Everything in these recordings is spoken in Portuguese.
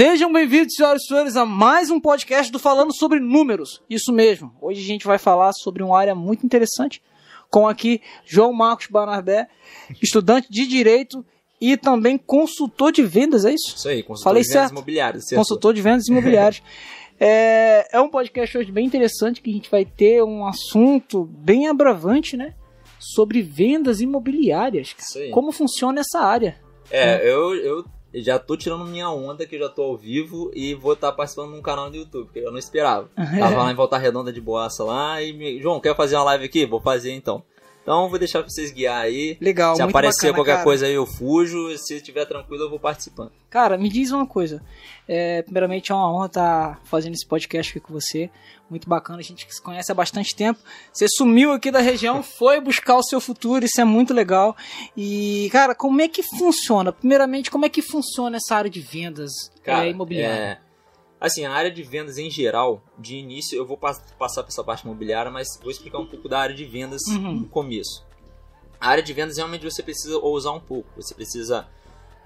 Sejam bem-vindos, senhoras e senhores, a mais um podcast do Falando sobre Números. Isso mesmo. Hoje a gente vai falar sobre uma área muito interessante, com aqui João Marcos Barnabé, estudante de Direito e também consultor de vendas, é isso? Isso aí, consultor Falei de vendas certo? imobiliárias. certo? Consultor de vendas imobiliárias. é, é um podcast hoje bem interessante que a gente vai ter um assunto bem abravante, né? Sobre vendas imobiliárias. Como funciona essa área? É, eu, eu já tô tirando minha onda, que eu já tô ao vivo e vou estar participando de um canal no YouTube, que eu não esperava. Tava lá em Volta Redonda de boaça lá e me... João, quer fazer uma live aqui? Vou fazer então. Então vou deixar vocês guiar aí. Legal, Se aparecer bacana, qualquer cara. coisa aí eu fujo, se estiver tranquilo eu vou participando. Cara, me diz uma coisa. É, primeiramente, é uma honra estar fazendo esse podcast aqui com você. Muito bacana, a gente se conhece há bastante tempo. Você sumiu aqui da região, foi buscar o seu futuro, isso é muito legal. E, cara, como é que funciona? Primeiramente, como é que funciona essa área de vendas Cara, é, imobiliária? é, assim, a área de vendas em geral, de início eu vou pas- passar pra essa parte imobiliária, mas vou explicar um pouco da área de vendas Uhum. no começo. A área de vendas realmente você precisa ousar um pouco, você precisa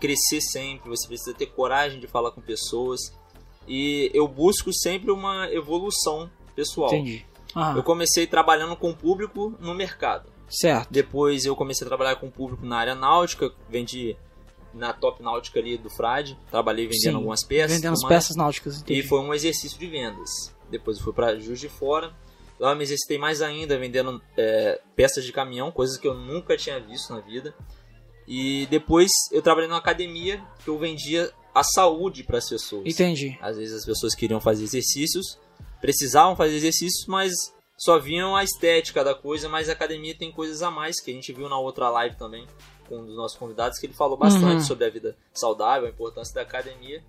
crescer sempre, você precisa ter coragem de falar com pessoas. E eu busco sempre uma evolução pessoal. Entendi. Aham, Eu comecei trabalhando com o público no mercado. Certo. Depois eu comecei a trabalhar com o público na área náutica, vendi na top náutica ali do Frade, trabalhei vendendo Sim, algumas peças. Vendendo as peças náuticas. E entendi. foi um exercício de vendas. Depois eu fui para Juiz de Fora. Lá eu me exercitei mais ainda vendendo é, peças de caminhão, coisas que eu nunca tinha visto na vida. E depois eu trabalhei numa academia que eu vendia a saúde para as pessoas. Entendi. Às vezes as pessoas queriam fazer exercícios, precisavam fazer exercícios, mas só viam a estética da coisa. Mas a academia tem coisas a mais que a gente viu na outra live também com um dos nossos convidados que ele falou bastante Uhum. sobre a vida saudável, a importância da academia.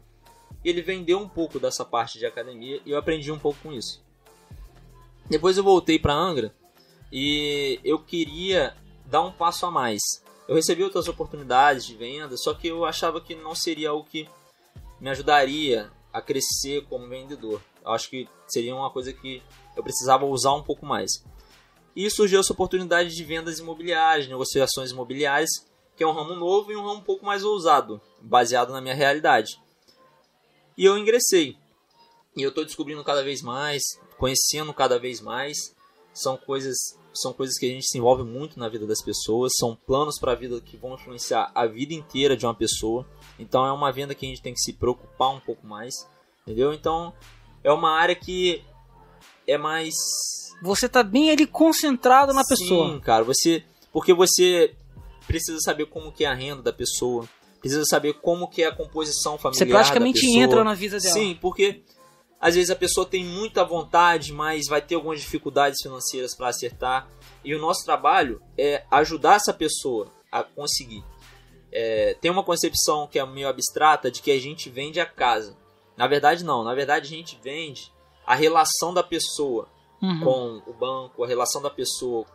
E ele vendeu um pouco dessa parte de academia e eu aprendi um pouco com isso. Depois eu voltei para Angra e eu queria dar um passo a mais. Eu recebi outras oportunidades de venda, só que eu achava que não seria algo que me ajudaria a crescer como vendedor. Eu acho que seria uma coisa que eu precisava usar um pouco mais. E surgiu essa oportunidade de vendas imobiliárias, negociações imobiliárias, que é um ramo novo e um ramo um pouco mais ousado, baseado na minha realidade. E eu ingressei. E eu estou descobrindo cada vez mais, conhecendo cada vez mais. São coisas, são coisas que a gente se envolve muito na vida das pessoas, são planos para a vida que vão influenciar a vida inteira de uma pessoa. Então é uma venda que a gente tem que se preocupar um pouco mais, entendeu? Então é uma área que é mais Você tá bem ali concentrado na pessoa. Sim, cara, você porque você precisa saber como que é a renda da pessoa, precisa saber como que é a composição familiar Você praticamente entra na vida dela. Sim, porque às vezes a pessoa tem muita vontade, mas vai ter algumas dificuldades financeiras para acertar. E o nosso trabalho é ajudar essa pessoa a conseguir. É, tem uma concepção que é meio abstrata de que a gente vende a casa. Na verdade, não. Na verdade, a gente vende a relação da pessoa Uhum. com o banco, a relação da pessoa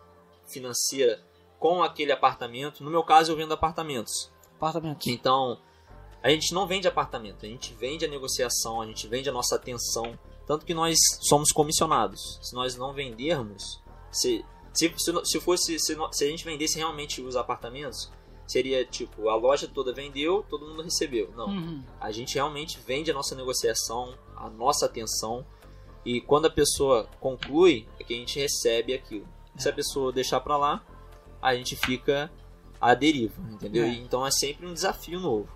financeira com aquele apartamento. No meu caso, eu vendo apartamentos. Apartamento. Então, a gente não vende apartamento, a gente vende a negociação, a gente vende a nossa atenção. Tanto que nós somos comissionados. Se nós não vendermos, se, se, se, se fosse se, se a gente vendesse realmente os apartamentos, seria tipo, a loja toda vendeu, todo mundo recebeu. Não. Uhum. A gente realmente vende a nossa negociação, a nossa atenção. E quando a pessoa conclui, é que a gente recebe aquilo. Se a pessoa deixar pra lá, a gente fica à deriva, entendeu? É. E Então é sempre um desafio novo.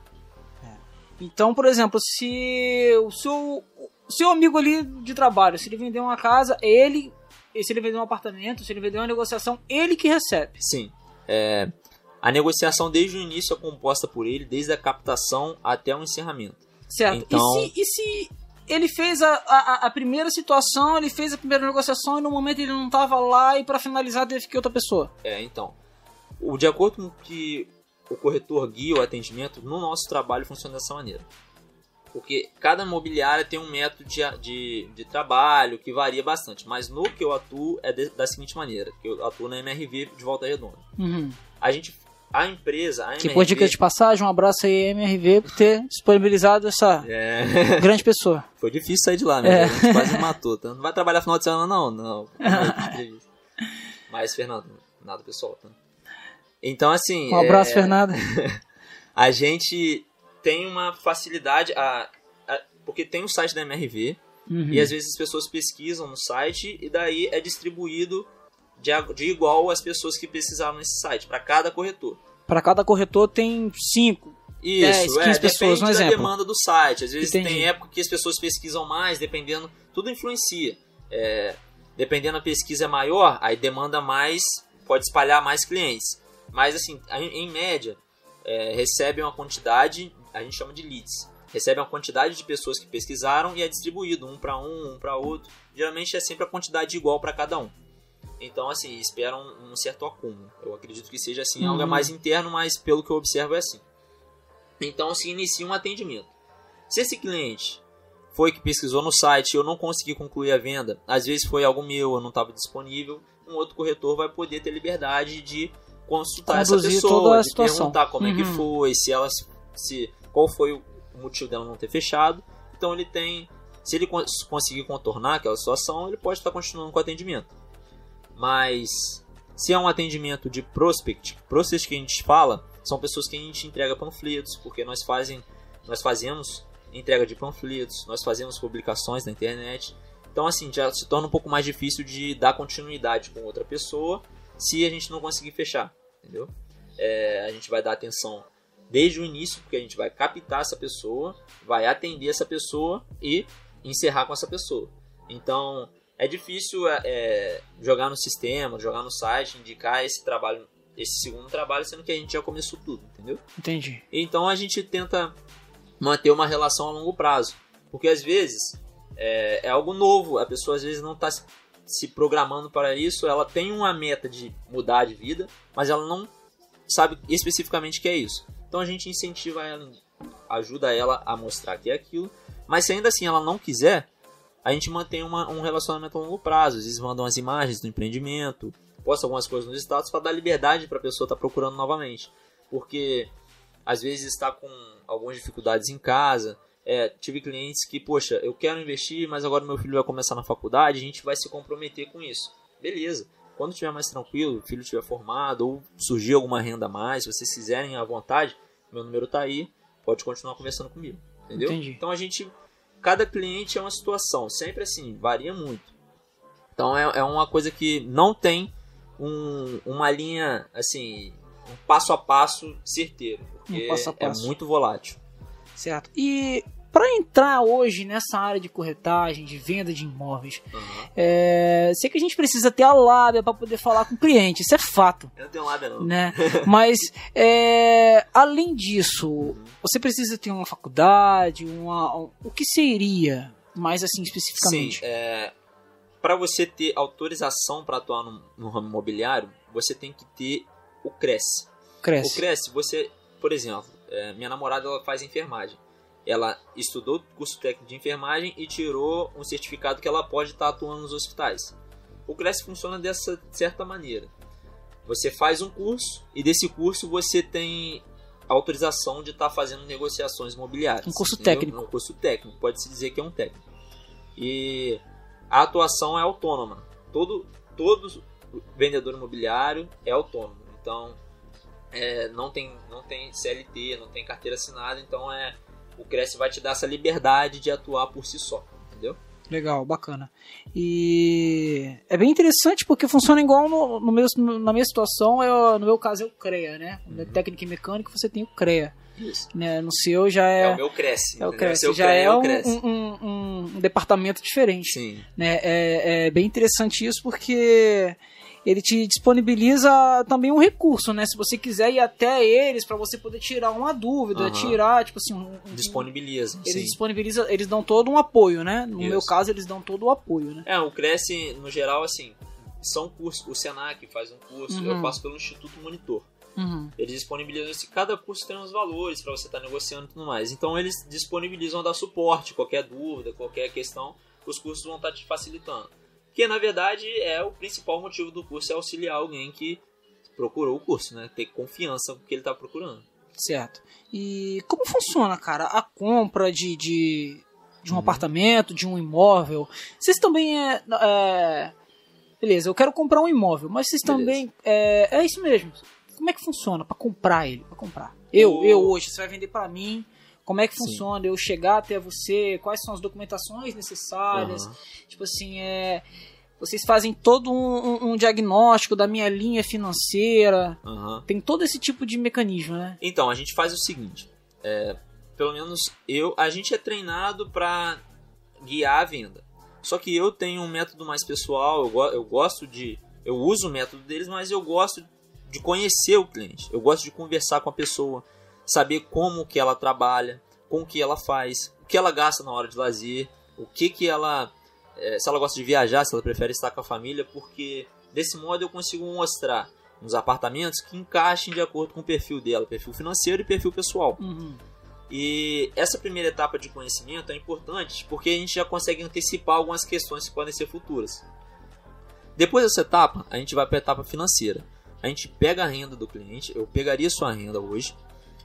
Então, por exemplo, se o seu, o seu amigo ali de trabalho, se ele vender uma casa, ele. Se ele vender um apartamento, se ele vender uma negociação, ele que recebe. Sim. É, a negociação desde o início é composta por ele, desde a captação até o encerramento. Certo. Então- E, se, e se ele fez a, a, a primeira situação, ele fez a primeira negociação e no momento ele não tava lá e pra finalizar teve que outra pessoa? É, então. O, de acordo com o que o corretor guia o atendimento, no nosso trabalho funciona dessa maneira. Porque cada imobiliária tem um método de, de, de trabalho que varia bastante. Mas no que eu atuo é de- da seguinte maneira: que eu atuo na MRV de Volta Redonda. Uhum. A gente. A empresa, a Que MRV. por dica de passagem, um abraço aí, MRV, por ter disponibilizado essa É, grande pessoa. foi difícil sair de lá, né? É. A gente quase matou. tá? Não vai trabalhar final de semana, não. Não. Mas, Fernando, nada pessoal, tá? Então, assim. Um abraço, é, Fernanda. a gente tem uma facilidade. A, a porque tem o site da MRV Uhum. e às vezes as pessoas pesquisam no site e daí é distribuído de, de igual às pessoas que pesquisaram nesse site, para cada corretor. Para cada corretor tem cinco. Isso, 10, é, 15 depende pessoas, um da exemplo. demanda do site. Às vezes Entendi. tem época que as pessoas pesquisam mais, dependendo. Tudo influencia. É, dependendo a pesquisa é maior, aí demanda mais, pode espalhar mais clientes. Mas assim, em média, é, recebe uma quantidade, a gente chama de leads. Recebe uma quantidade de pessoas que pesquisaram e é distribuído um para um, um para outro. Geralmente é sempre a quantidade igual para cada um. Então, assim, esperam um certo acúmulo. Eu acredito que seja assim, algo Uhum. mais interno, mas pelo que eu observo é assim. Então se inicia um atendimento. Se esse cliente foi que pesquisou no site e eu não consegui concluir a venda, às vezes foi algo meu, eu não estava disponível, um outro corretor vai poder ter liberdade de consultar essa Conduzir pessoa, toda a de perguntar como é que Uhum. foi, se ela se qual foi o motivo dela não ter fechado. Então ele tem, se ele cons- conseguir contornar aquela situação, ele pode estar continuando com o atendimento. Mas se é um atendimento de prospect, prospect que a gente fala, são pessoas que a gente entrega panfletos, porque nós fazem, nós fazemos entrega de panfletos, nós fazemos publicações na internet. Então assim, já se torna um pouco mais difícil de dar continuidade com outra pessoa se a gente não conseguir fechar, entendeu? É, a gente vai dar atenção desde o início, porque a gente vai captar essa pessoa, vai atender essa pessoa e encerrar com essa pessoa. Então, é difícil é, é, jogar no sistema, jogar no site, indicar esse trabalho, esse segundo trabalho, sendo que a gente já começou tudo, entendeu? Entendi. Então a gente tenta manter uma relação a longo prazo, porque às vezes é, é algo novo, a pessoa às vezes não está se programando para isso, ela tem uma meta de mudar de vida, mas ela não sabe especificamente que é isso. Então a gente incentiva ela, ajuda ela a mostrar que é aquilo, mas se ainda assim ela não quiser, a gente mantém uma- um relacionamento a longo prazo. Às vezes mandam as imagens do empreendimento, posta algumas coisas nos status para dar liberdade para a pessoa estar procurando novamente. Porque às vezes está com algumas dificuldades em casa. É, tive clientes que, poxa, eu quero investir, mas agora meu filho vai começar na faculdade, a gente vai se comprometer com isso. Beleza. Quando estiver mais tranquilo, o filho estiver formado ou surgir alguma renda a mais, se vocês quiserem à vontade, meu número tá aí, pode continuar conversando comigo. Entendeu? Entendi. Então a gente. Cada cliente é uma situação, sempre assim, varia muito. Então é, é uma coisa que não tem um- uma linha, assim, um passo a passo certeiro, porque Um passo a passo. é muito volátil. Certo. E para entrar hoje nessa área de corretagem, de venda de imóveis, Uhum. é, sei que a gente precisa ter a lábia para poder falar com o cliente, isso é fato. Eu não tenho lábia não. Né? Mas é, além disso, você precisa ter uma faculdade, uma, o que seria mais assim Sim, especificamente? é, para você ter autorização para atuar no, no ramo imobiliário, você tem que ter o CRES. O Cresce. Cresce, você, por exemplo, é, minha namorada ela faz enfermagem. Ela estudou curso técnico de enfermagem e tirou um certificado que ela pode estar atuando nos hospitais. O Cresce funciona dessa certa maneira. Você faz um curso e desse curso você tem autorização de estar fazendo negociações imobiliárias. Um curso entendeu? técnico. Um curso técnico, pode-se dizer que é um técnico. E a atuação é autônoma. Todo, todo vendedor imobiliário é autônomo. Então, é, não, tem, não tem CLT, não tem carteira assinada, então é o Cresce vai te dar essa liberdade de atuar por si só, entendeu? Legal, bacana. E é bem interessante porque funciona igual no, no meu, na minha situação, é, no meu caso é o CREA, né? Uhum. Na técnica e mecânica você tem o CREA. Isso. Né? No seu já É, é, o meu Cresce. é o. Seu Já CREA é o um, Cresce. um, um- um departamento diferente. Sim. né? É, é bem interessante isso porque ele te disponibiliza também um recurso, né? Se você quiser ir até eles para você poder tirar uma dúvida, Aham. tirar, tipo assim, um, um- Disponibiliza. eles sim. disponibilizam, eles dão todo um apoio, né? No Isso. meu caso, eles dão todo o apoio, né? É, o Cresce, no geral, assim, são cursos. O Senac faz um curso, Uhum. eu faço pelo Instituto Monitor. Uhum. Eles disponibilizam esse, cada curso tem uns valores para você estar negociando e tudo mais. Então eles disponibilizam dar suporte, qualquer dúvida, qualquer questão, os cursos vão estar te facilitando. Que na verdade é o principal motivo do curso é auxiliar alguém que procurou o curso, né? Ter confiança no que ele está procurando. Certo. E como funciona, cara, a compra de, de, de um Uhum. apartamento, de um imóvel? Vocês também é, é- Beleza, eu quero comprar um imóvel, mas vocês Beleza. também. É, é isso mesmo. Como é que funciona para comprar ele? Para comprar. Eu, O- eu hoje, você vai vender para mim. Como é que Sim. funciona? Eu chegar até você, quais são as documentações necessárias? Aham. Tipo assim, é. Vocês fazem todo um, um- um diagnóstico da minha linha financeira. Aham. Tem todo esse tipo de mecanismo, né? Então, a gente faz o seguinte. é, pelo menos eu, a gente é treinado para guiar a venda. Só que eu tenho um método mais pessoal, eu, go- eu gosto de. Eu uso o método deles, mas eu gosto de conhecer o cliente. Eu gosto de conversar com a pessoa, saber como que ela trabalha, com o que ela faz, o que ela gasta na hora de lazer, o que que ela. é, se ela gosta de viajar, se ela prefere estar com a família, porque desse modo eu consigo mostrar uns apartamentos que encaixem de acordo com o perfil dela, perfil financeiro e perfil pessoal. Uhum. E essa primeira etapa de conhecimento é importante porque a gente já consegue antecipar algumas questões que podem ser futuras. Depois dessa etapa, a gente vai para a etapa financeira. A gente pega a renda do cliente, eu pegaria sua renda hoje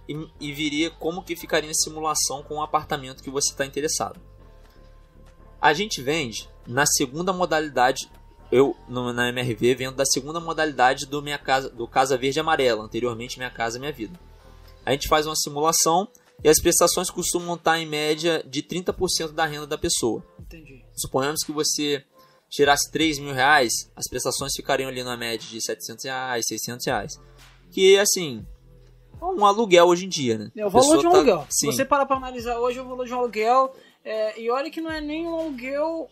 e, e viria como que ficaria em simulação com o apartamento que você está interessado. A gente vende na segunda modalidade, eu no- na MRV vendo da segunda modalidade do minha casa, do Casa Verde Amarela, anteriormente Minha Casa Minha Vida. A gente faz uma simulação e as prestações costumam estar em média de 30% da renda da pessoa. Entendi. Suponhamos que você tirasse 3 mil reais, as prestações ficariam ali na média de 700 reais, 600 reais. Que, assim, um aluguel hoje em dia, né? É o valor de um tá- aluguel. Se você parar pra analisar hoje o valor de um aluguel, é, e olha que não é nem um aluguel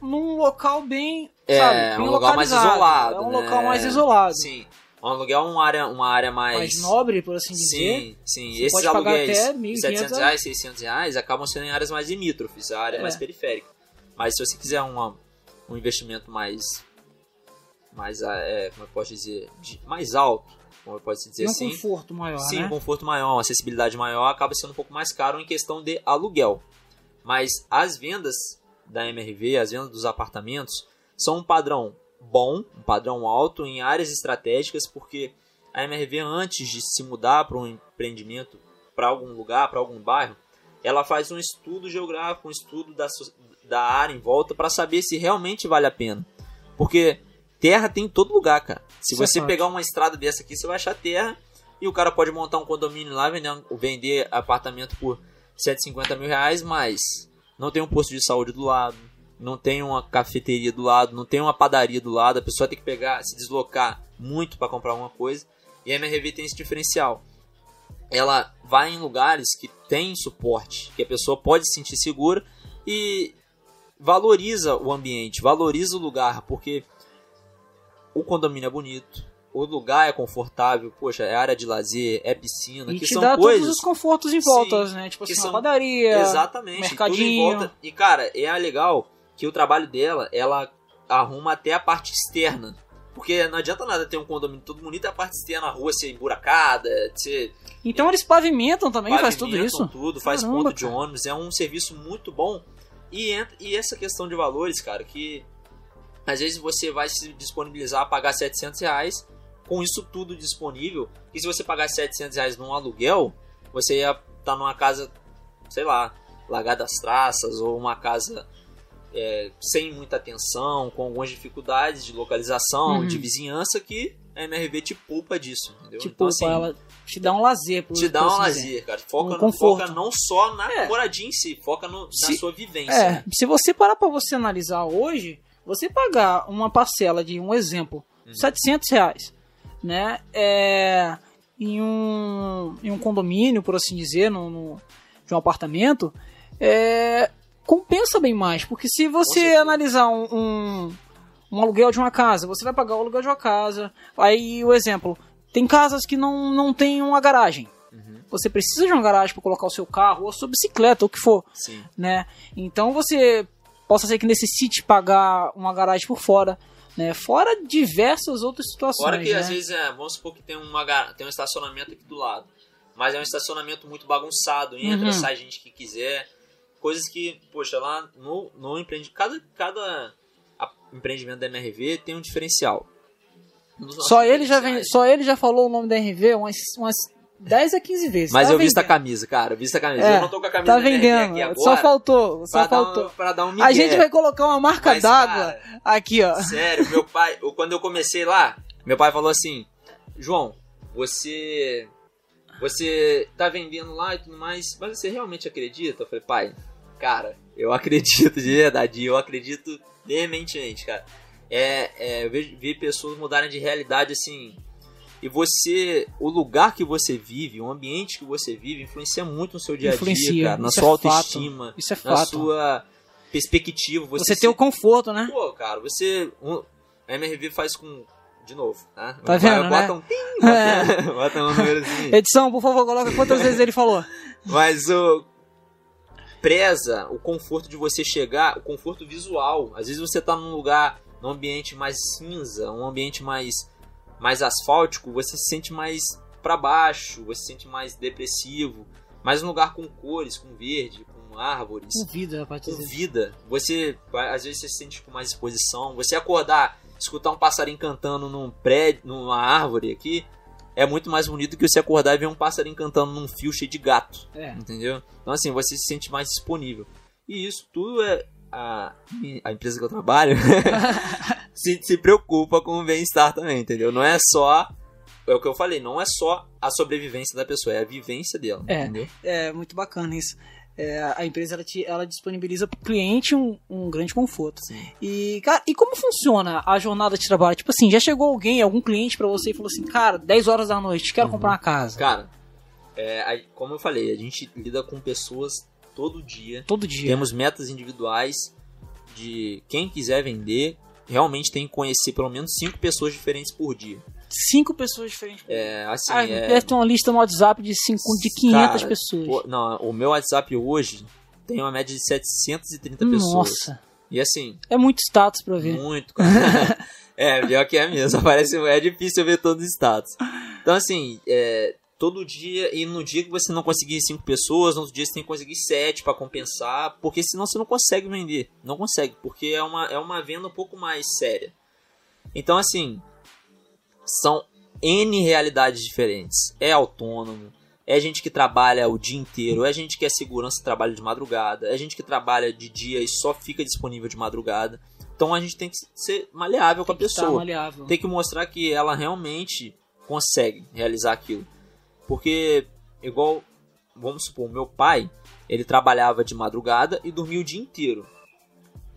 num local bem, É, sabe, é bem um lugar mais isolado. É um né? local mais isolado. Sim. Um aluguel é uma área, uma área mais... Mais nobre, por assim dizer. Sim, sim. Você Esses aluguéis até de 1.500 700 reais, 600 reais acabam sendo em áreas mais limítrofes, a área É. mais periférica. Mas se você quiser uma, um investimento mais, mais é, como eu posso dizer, de- mais alto, como eu posso dizer Tem um assim, conforto maior, sim, né? um conforto maior, uma acessibilidade maior, acaba sendo um pouco mais caro em questão de aluguel. Mas as vendas da MRV, as vendas dos apartamentos, são um padrão bom, um padrão alto em áreas estratégicas, porque a MRV, antes de se mudar para um empreendimento, para algum lugar, para algum bairro, ela faz um estudo geográfico, um estudo da, da área em volta para saber se realmente vale a pena. Porque terra tem em todo lugar, cara. Se é você pegar uma estrada dessa aqui, você vai achar terra e o cara pode montar um condomínio lá, vender, vender apartamento por 150 mil reais, mas não tem um posto de saúde do lado, não tem uma cafeteria do lado, não tem uma padaria do lado, a pessoa tem que pegar, se deslocar muito para comprar uma coisa. E a MRV tem esse diferencial. Ela vai em lugares que tem suporte, que a pessoa pode se sentir segura e valoriza o ambiente, valoriza o lugar, porque o condomínio é bonito, o lugar é confortável, poxa, é área de lazer, é piscina, E que te são dá coisas todos os confortos em volta, Sim, né? Tipo assim, são- padaria, Exatamente. mercadinho. volta. E, cara, é legal que o trabalho dela, ela arruma até a parte externa. Porque não adianta nada ter um condomínio todo bonito e a parte externa, a rua ser emburacada, ser Então eles pavimentam também, faz tudo pavimentam isso. tudo, faz Caramba, ponto de cara. ônibus, é um serviço muito bom. E, entra- e essa questão de valores, cara, que às vezes você vai se disponibilizar a pagar 700 reais com isso tudo disponível. E se você pagar 700 reais num aluguel, você ia estar numa casa, sei lá, largada das traças, ou uma casa é, sem muita atenção, com algumas dificuldades de localização, Uhum. de vizinhança, que a MRV te poupa disso, entendeu? Tipo, então, assim, ela te dá um lazer. Por, te dá um assim dizer. lazer, cara. Foca, Um no- foca não só na É. moradia em si, foca no- na Se- sua vivência. É, né? se você parar pra você analisar hoje, você pagar uma parcela de um exemplo, Uhum. 700 reais, né? É, em, um, em um condomínio, por assim dizer, no, no- de um apartamento, é, compensa bem mais. Porque se você analisar um, um, um aluguel de uma casa, você vai pagar o aluguel de uma casa. Aí o exemplo, tem casas que não, não tem uma garagem. Uhum. Você precisa de uma garagem para colocar o seu carro, ou a sua bicicleta, ou o que for Sim. né? Então você possa ser que necessite pagar uma garagem por fora, né? Fora diversas outras situações, Fora que né? às vezes, é, vamos supor que tem, uma, tem um estacionamento aqui do lado. Mas é um estacionamento muito bagunçado, entra, Uhum. sai gente que quiser. Coisas que, poxa, lá no, no empreendimento. Cada, cada empreendimento da MRV tem um diferencial. Um Só ele já vem, só ele já falou o nome da RV umas, umas 10 a 15 vezes. Mas Tá eu visto a vendendo. camisa, cara. Eu visto a camisa. É, eu não tô com a camisa Tá vendendo. aqui agora. só faltou, só pra dar um- faltou. pra dar um A gente vai colocar uma marca d'água aqui, ó. Sério, meu pai, quando eu comecei lá, meu pai falou assim: João, você você tá vendendo lá e tudo mais, mas você realmente acredita? Eu falei, pai, cara, eu acredito de verdade, eu acredito veementemente, cara. É, é, eu vejo, vi pessoas mudarem de realidade assim. E você, o lugar que você vive, o ambiente que você vive, influencia muito no seu dia a dia, Influencia, cara, na isso sua é autoestima, fato. Isso é na fato. sua perspectiva. Você, Você se- tem o conforto, né? Pô, cara, você. A MRV faz com. De novo, tá? Tá vendo, bota né? um tim, bota, bota um númerozinho. Edição, por favor, coloca quantas vezes ele falou. Mas o. Preza o conforto de você chegar, o conforto visual. Às vezes você tá num lugar, num ambiente mais cinza, um ambiente mais, mais asfáltico, você se sente mais pra baixo, você se sente mais depressivo. Mas um lugar com cores, com verde, com árvores, Com vida, rapaz. com vida. Você, às vezes, você se sente com mais disposição. Você acordar, escutar um passarinho cantando num prédio, numa árvore aqui, é muito mais bonito que você acordar e ver um passarinho cantando num fio cheio de gato. É. Entendeu? Então, assim, você se sente mais disponível. E isso tudo é. A, a empresa que eu trabalho se, se preocupa com o bem-estar também, entendeu? Não é só. É o que eu falei, não é só a sobrevivência da pessoa, é a vivência dela. É. Entendeu? É muito bacana isso. É, a empresa ela, te- ela disponibiliza para o cliente um, um grande conforto. Sim. E, cara, e como funciona a jornada de trabalho? Tipo assim, já chegou alguém, algum cliente pra você e falou assim, cara, 10 horas da noite, quero Uhum. comprar uma casa. Cara, é, como eu falei, a gente lida com pessoas todo dia. Todo dia. Temos metas individuais de quem quiser vender. Realmente tem que conhecer pelo menos cinco pessoas diferentes por dia. Cinco pessoas diferentes. É, assim, ah, é, deve ter uma lista no WhatsApp de, cinco, de 500 Cara, pessoas. pô, não, o meu WhatsApp hoje tem uma média de 730 pessoas. Nossa, E assim, é muito status pra ver. muito. cara. é, pior que é mesmo. Parece, é difícil ver todos os status. Então, assim, é, todo dia, e no dia que você não conseguir cinco pessoas, no outro dia você tem que conseguir sete pra compensar, porque senão você não consegue vender. Não consegue, porque é uma, é uma venda um pouco mais séria. Então, assim, são N realidades diferentes. É autônomo, é gente que trabalha o dia inteiro, é gente que é segurança e trabalha de madrugada, é gente que trabalha de dia e só fica disponível de madrugada. Então a gente tem que ser maleável com a Tem que estar pessoa. Tem que mostrar que ela realmente consegue realizar aquilo. Porque, igual, vamos supor, meu pai, ele trabalhava de madrugada e dormia o dia inteiro.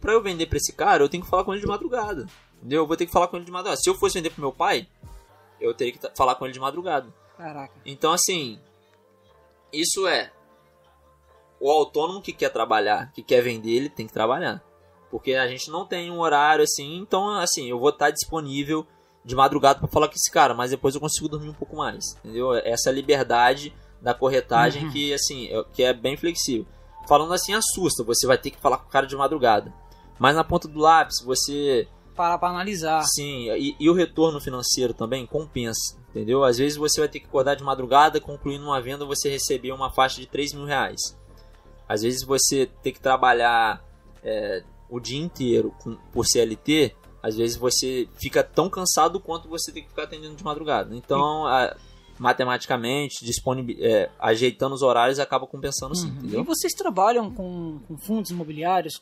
Pra eu vender pra esse cara, eu tenho que falar com ele de madrugada. Entendeu? Eu vou ter que falar com ele de madrugada. Se eu fosse vender pro meu pai, eu teria que falar com ele de madrugada. Caraca. Então, assim, isso é. O autônomo que quer trabalhar, que quer vender, ele tem que trabalhar. Porque a gente não tem um horário assim, então, assim, eu vou estar disponível de madrugada para falar com esse cara, mas depois eu consigo dormir um pouco mais, entendeu? Essa liberdade da corretagem Uhum. que, assim, é- que é bem flexível. Falando assim, assusta, você vai ter que falar com o cara de madrugada. Mas na ponta do lápis, você Parar pra analisar. Sim, e, e o retorno financeiro também compensa, entendeu? Às vezes você vai ter que acordar de madrugada, concluindo uma venda, você receber uma faixa de 3 mil reais. Às vezes você tem que trabalhar é, o dia inteiro por CLT, às vezes você fica tão cansado quanto você tem que ficar atendendo de madrugada. Então, a- matematicamente, é, ajeitando os horários, acaba compensando sim, Uhum. E entendeu? vocês trabalham com, com fundos imobiliários,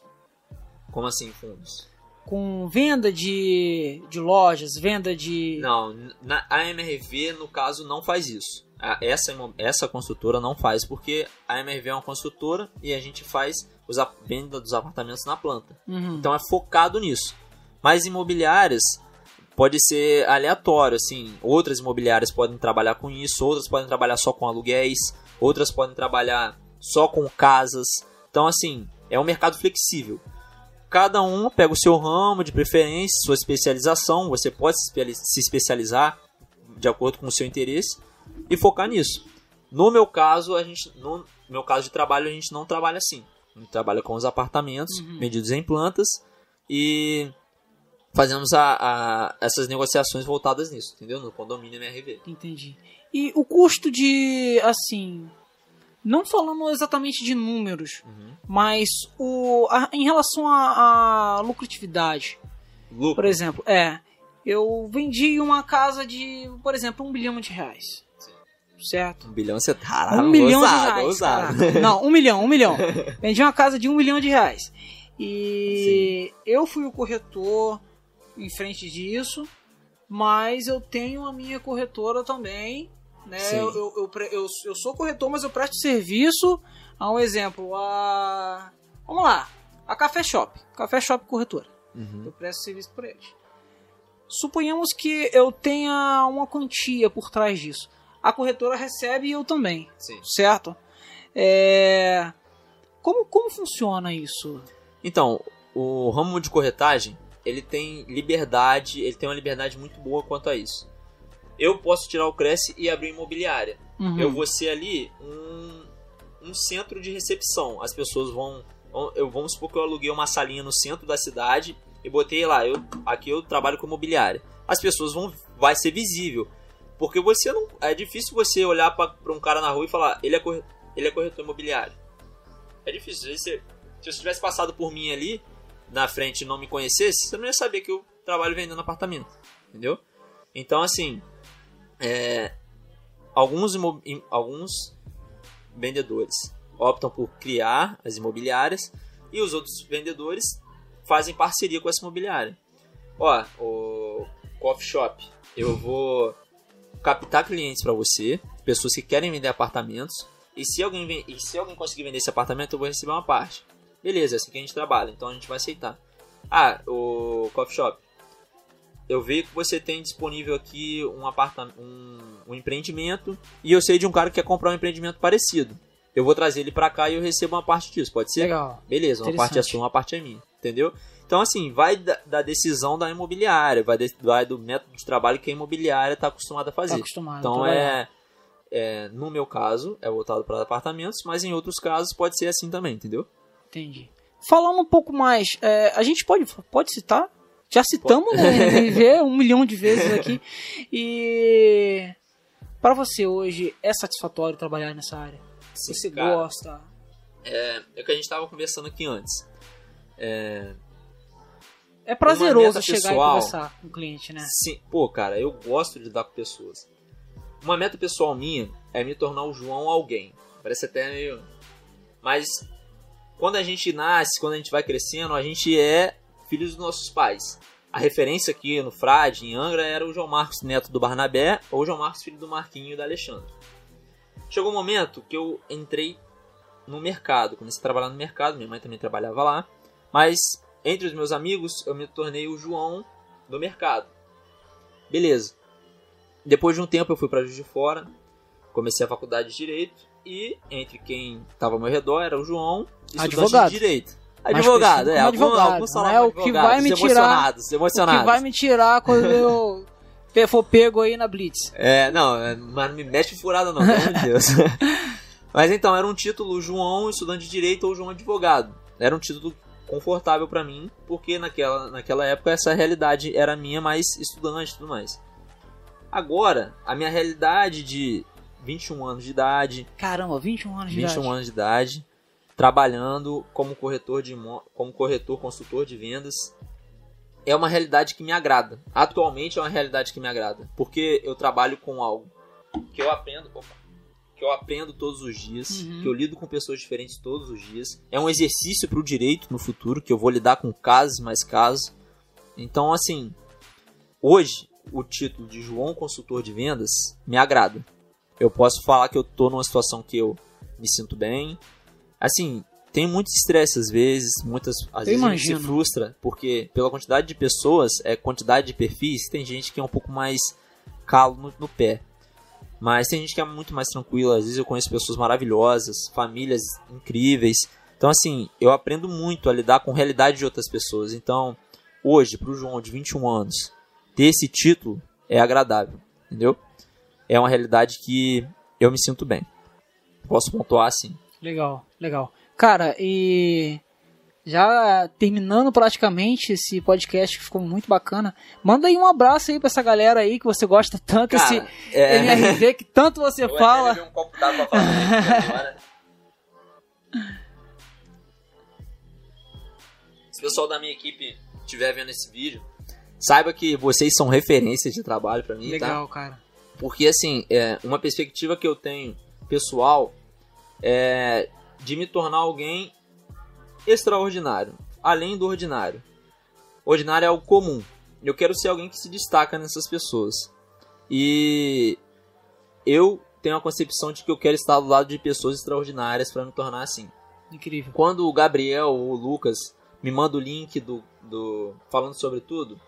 Como assim, fundos? com venda de, de lojas, venda de. Não, na, a MRV, no caso, não faz isso. A- essa, essa construtora não faz, porque a MRV é uma construtora e a gente faz os, a venda dos apartamentos na planta. Uhum. Então é focado nisso. Mas imobiliárias pode ser aleatório, assim. Outras imobiliárias podem trabalhar com isso, outras podem trabalhar só com aluguéis, outras podem trabalhar só com casas. Então, assim, é um mercado flexível. Cada um pega o seu ramo de preferência, sua especialização. Você pode se espe- se especializar de acordo com o seu interesse e focar nisso. No meu caso, a gente, no meu caso de trabalho, a gente não trabalha assim. A gente trabalha com os apartamentos Uhum. medidos em plantas e fazemos a, a- essas negociações voltadas nisso, entendeu? No condomínio MRV. Entendi. E o custo de, assim, não falando exatamente de números, Uhum. mas o, a- em relação à lucratividade, Lucro. por exemplo, é, eu vendi uma casa de, por exemplo, um bilhão de reais, certo? Um bilhão você tá um milhão ousado, de reais. ousado. Não, um milhão, um milhão. Vendi uma casa de um milhão de reais. E eu fui o corretor em frente disso, mas eu tenho a minha corretora também né? Eu, eu, eu, eu, sou corretor, mas eu presto serviço a um exemplo, a... Vamos lá, a Café Shop. Café Shop Corretora. Uhum. Eu presto serviço por eles. Suponhamos que eu tenha uma quantia por trás disso. A corretora recebe e eu também, certo? É... Como, como funciona isso? Então, o ramo de corretagem, ele tem liberdade, ele tem uma liberdade muito boa quanto a isso. Eu posso tirar o Cresce e abrir imobiliária. Uhum. Eu vou ser ali um, um centro de recepção. As pessoas vão, eu vamos supor que eu aluguei uma salinha no centro da cidade e botei lá, eu aqui eu trabalho com imobiliária. As pessoas vão vai ser visível. Porque você não é difícil você olhar para um cara na rua e falar, ele é corre- ele é corretor imobiliário. É difícil. Se você tivesse passado por mim ali na frente não me conhecesse, você não ia saber que eu trabalho vendendo apartamento, entendeu? Então assim, é, alguns, alguns vendedores optam por criar as imobiliárias e os outros vendedores fazem parceria com essa imobiliária. Ó, o coffee shop, eu vou captar clientes para você, pessoas que querem vender apartamentos, e se alguém e se alguém conseguir vender esse apartamento, eu vou receber uma parte. Beleza, é assim que a gente trabalha, então a gente vai aceitar. Ah, o coffee shop. Eu vejo que você tem disponível aqui um apartamento, um, um empreendimento, e eu sei de um cara que quer comprar um empreendimento parecido. Eu vou trazer ele pra cá e eu recebo uma parte disso, pode ser? Legal. Beleza, uma parte é sua, uma parte é minha, entendeu? Então, assim, vai da, da decisão da imobiliária, vai, de- vai do método de trabalho que a imobiliária está acostumada a Tá fazer. acostumado. a Então, é, é, no meu caso, é voltado para apartamentos, mas em outros casos pode ser assim também, entendeu? Entendi. Falando um pouco mais, é, a gente pode, pode citar? Já citamos, né? Vê um milhão de vezes aqui. E para você hoje é satisfatório trabalhar nessa área? Você cara. gosta? É, é o que a gente estava conversando aqui antes. É prazeroso meta chegar pessoal- e conversar com o cliente, né? Sim, pô, cara, eu gosto de lidar com pessoas. Uma meta pessoal minha é me tornar o João alguém. Parece até meio. Mas quando a gente nasce, quando a gente vai crescendo, a gente é filho dos nossos pais. A referência aqui no Frade, em Angra, era o João Marcos Neto do Barnabé ou o João Marcos filho do Marquinho e da Alexandre. Chegou um momento que eu entrei no mercado, comecei a trabalhar no mercado, minha mãe também trabalhava lá, mas entre os meus amigos eu me tornei o João do mercado. Beleza. Depois de um tempo eu fui para Juiz de Fora, comecei a faculdade de Direito e entre quem estava ao meu redor era o João, Advogado. de Direito. Advogado, é. como Algum, advogado, alguns não falavam é o que advogado, vai me tirar- emocionados, O que vai me tirar quando eu for pego aí na Blitz? É, não, é, mas não me mexe furada não, pelo amor de Deus. mas então, era um título João estudante de direito ou João advogado. Era um título confortável pra mim, porque naquela, naquela época essa realidade era minha, mais estudante e tudo mais. Agora, a minha realidade de 21 anos de idade, Caramba, 21 anos de 21 idade. anos de idade, trabalhando como corretor de como corretor, consultor de vendas, é uma realidade que me agrada. Atualmente é uma realidade que me agrada, porque eu trabalho com algo que eu aprendo, opa, que eu aprendo todos os dias, Uhum. que eu lido com pessoas diferentes todos os dias. É um exercício para o direito no futuro, que eu vou lidar com casos e mais casos. Então, assim, hoje o título de João Consultor de Vendas me agrada. Eu posso falar que eu tô numa situação que eu me sinto bem. Assim, tem muito estresse às vezes, muitas às vezes a gente se frustra, porque pela quantidade de pessoas, é quantidade de perfis, tem gente que é um pouco mais calo no, no pé. Mas tem gente que é muito mais tranquila, às vezes eu conheço pessoas maravilhosas, famílias incríveis. Então assim, eu aprendo muito a lidar com a realidade de outras pessoas. Então, hoje, pro João de 21 anos, ter esse título é agradável, entendeu? É uma realidade que eu me sinto bem. Posso pontuar assim. Legal, legal. Cara, e já terminando praticamente esse podcast que ficou muito bacana, manda aí um abraço aí pra essa galera aí que você gosta tanto, esse é... MRV que tanto você fala. um copo d'água pra falar agora. Se o pessoal da minha equipe estiver vendo esse vídeo, saiba que vocês são referências de trabalho pra mim, tá? Legal, cara. Porque, assim, é, uma perspectiva que eu tenho pessoal é de me tornar alguém extraordinário, além do ordinário. Ordinário é algo comum. Eu quero ser alguém que se destaca nessas pessoas. E eu tenho a concepção de que eu quero estar do lado de pessoas extraordinárias para me tornar assim. Incrível. Quando o Gabriel ou o Lucas me manda o link do, do falando sobre tudo,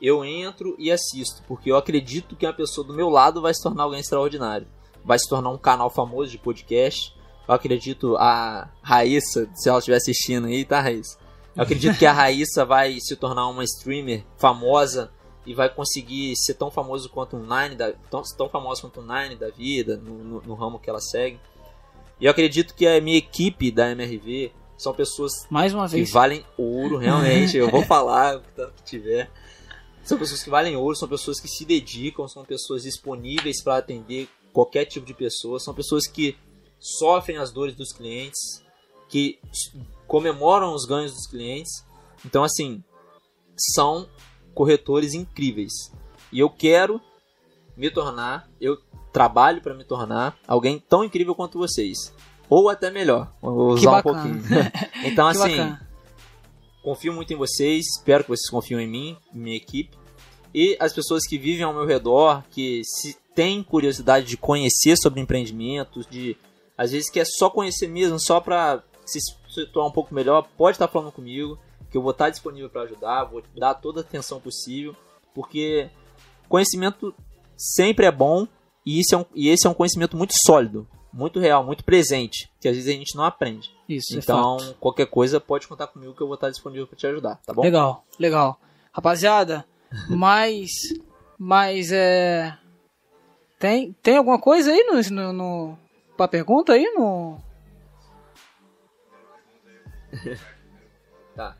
eu entro e assisto, porque eu acredito que uma pessoa do meu lado vai se tornar alguém extraordinário. Vai se tornar um canal famoso de podcast. Eu acredito a Raíssa, se ela estiver assistindo aí, tá, Raíssa? Eu acredito que a Raíssa vai se tornar uma streamer famosa e vai conseguir ser tão famoso quanto um Nine da, tão, tão famoso quanto um Nine da vida no, no, no, ramo que ela segue. E eu acredito que a minha equipe da MRV são pessoas Mais uma que vez. valem ouro, realmente. eu vou falar o tanto que tiver. São pessoas que valem ouro, são pessoas que se dedicam, são pessoas disponíveis para atender qualquer tipo de pessoa, são pessoas que sofrem as dores dos clientes, que comemoram os ganhos dos clientes. Então, assim, são corretores incríveis. E eu quero me tornar, eu trabalho para me tornar alguém tão incrível quanto vocês. Ou até melhor, vou usar um pouquinho. então, Que assim, bacana. confio muito em vocês, espero que vocês confiam em mim, em minha equipe. E as pessoas que vivem ao meu redor, que se têm curiosidade de conhecer sobre empreendimentos, de às vezes quer só conhecer mesmo, só para se situar um pouco melhor, pode estar falando comigo, que eu vou estar disponível para ajudar, vou dar toda a atenção possível, porque conhecimento sempre é bom e, isso é um, e esse é um conhecimento muito sólido, muito real, muito presente, que às vezes a gente não aprende. Isso, é Então, fato. qualquer coisa pode contar comigo que eu vou estar disponível para te ajudar, tá bom? Legal, legal. Rapaziada, mas. Mas é. Tem, tem alguma coisa aí no, no, no. Pra pergunta aí no. Tá.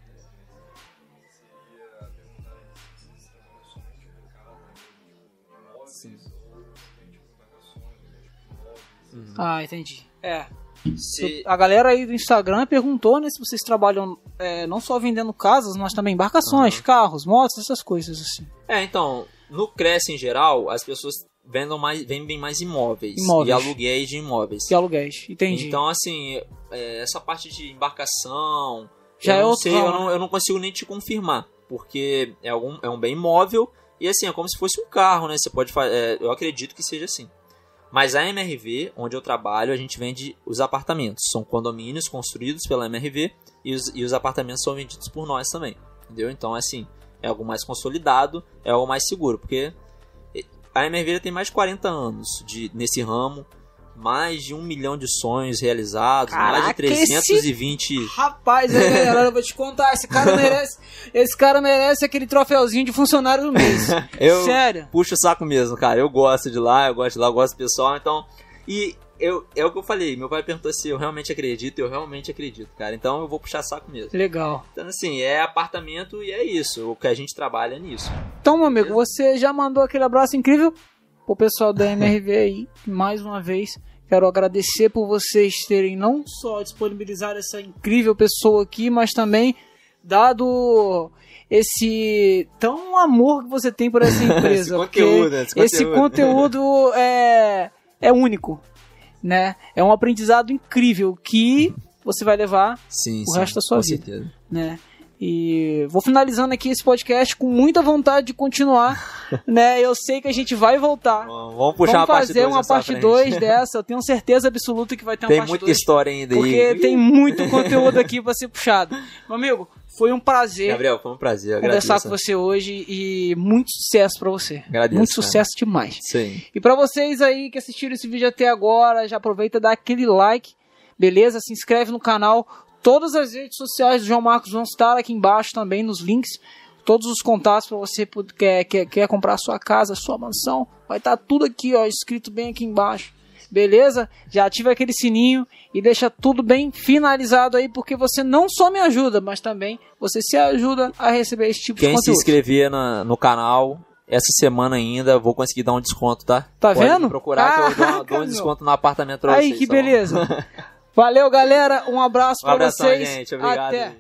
Ah, entendi. É. Se, A galera aí do Instagram perguntou, né, se vocês trabalham é, não só vendendo casas, mas também embarcações, carros, motos, essas coisas assim. É, então, no Cresce em geral, as pessoas vendem mais, vendem mais imóveis, Imóveis. e aluguéis de imóveis. Que aluguéis, entendi. Então, assim, é, essa parte de embarcação, Já eu é não outro sei, eu não, eu não consigo nem te confirmar, porque é, algum, é um bem imóvel e assim, é como se fosse um carro, né? Você pode fazer, eu acredito que seja assim. Mas a MRV, onde eu trabalho, a gente vende os apartamentos. São condomínios construídos pela MRV e os, e os apartamentos são vendidos por nós também. Entendeu? Então, assim, é algo mais consolidado, é algo mais seguro, porque a já tem mais de 40 anos de, nesse ramo, mais de um milhão de sonhos realizados, mais de Caraca, esse 320. Rapaz, é, galera, eu vou te contar, esse cara merece, esse cara merece aquele troféuzinho de funcionário do mês. Eu Sério. puxo o saco mesmo, cara. Eu gosto de lá, eu gosto de lá, eu gosto do pessoal, então. E eu, é o que eu falei, meu pai perguntou se eu realmente acredito, eu realmente acredito, cara. Então eu vou puxar saco mesmo. Legal. Então, assim, é apartamento e é isso. O que a gente trabalha é nisso. Então, meu amigo, você já mandou aquele abraço incrível pro pessoal da MRV aí. Mais uma vez, quero agradecer por vocês terem não só disponibilizado essa incrível pessoa aqui, mas também dado esse tão amor que você tem por essa empresa. Esse conteúdo? Esse esse conteúdo. conteúdo é, é único, né? É um aprendizado incrível que você vai levar Sim, O sim, resto da sua vida. certeza. né? E vou finalizando aqui esse podcast com muita vontade de continuar, né? Eu sei que a gente vai voltar. Vamos puxar Vamos fazer 2 uma parte 2 dessa. Eu tenho certeza absoluta que vai ter uma Tem parte muita 2. história ainda Porque aí. tem muito conteúdo aqui pra ser puxado. Meu amigo, foi um prazer Gabriel, foi um prazer. conversar Agradeço. com você hoje e muito sucesso pra você. Agradeço, muito cara. sucesso demais. Sim. E pra vocês aí que assistiram esse vídeo até agora, já aproveita e dá aquele like, beleza? Se inscreve no canal. Todas as redes sociais do João Marcos vão estar aqui embaixo também nos links. Todos os contatos para você que quer, quer, quer comprar sua casa, sua mansão. Vai estar tudo aqui, ó, escrito bem aqui embaixo. Beleza? Já ativa aquele sininho e deixa tudo bem finalizado aí, porque você não só me ajuda, mas também você se ajuda a receber esse tipo Quem de se conteúdo. inscrever na- no canal, essa semana ainda, vou conseguir dar um desconto, tá? Tá Pode vendo? procurar que eu dou, dou um meu. desconto no apartamento pra Aí, vocês. que tá beleza. Valeu, galera. Um abraço Um pra abração, vocês. gente. Obrigado. Até.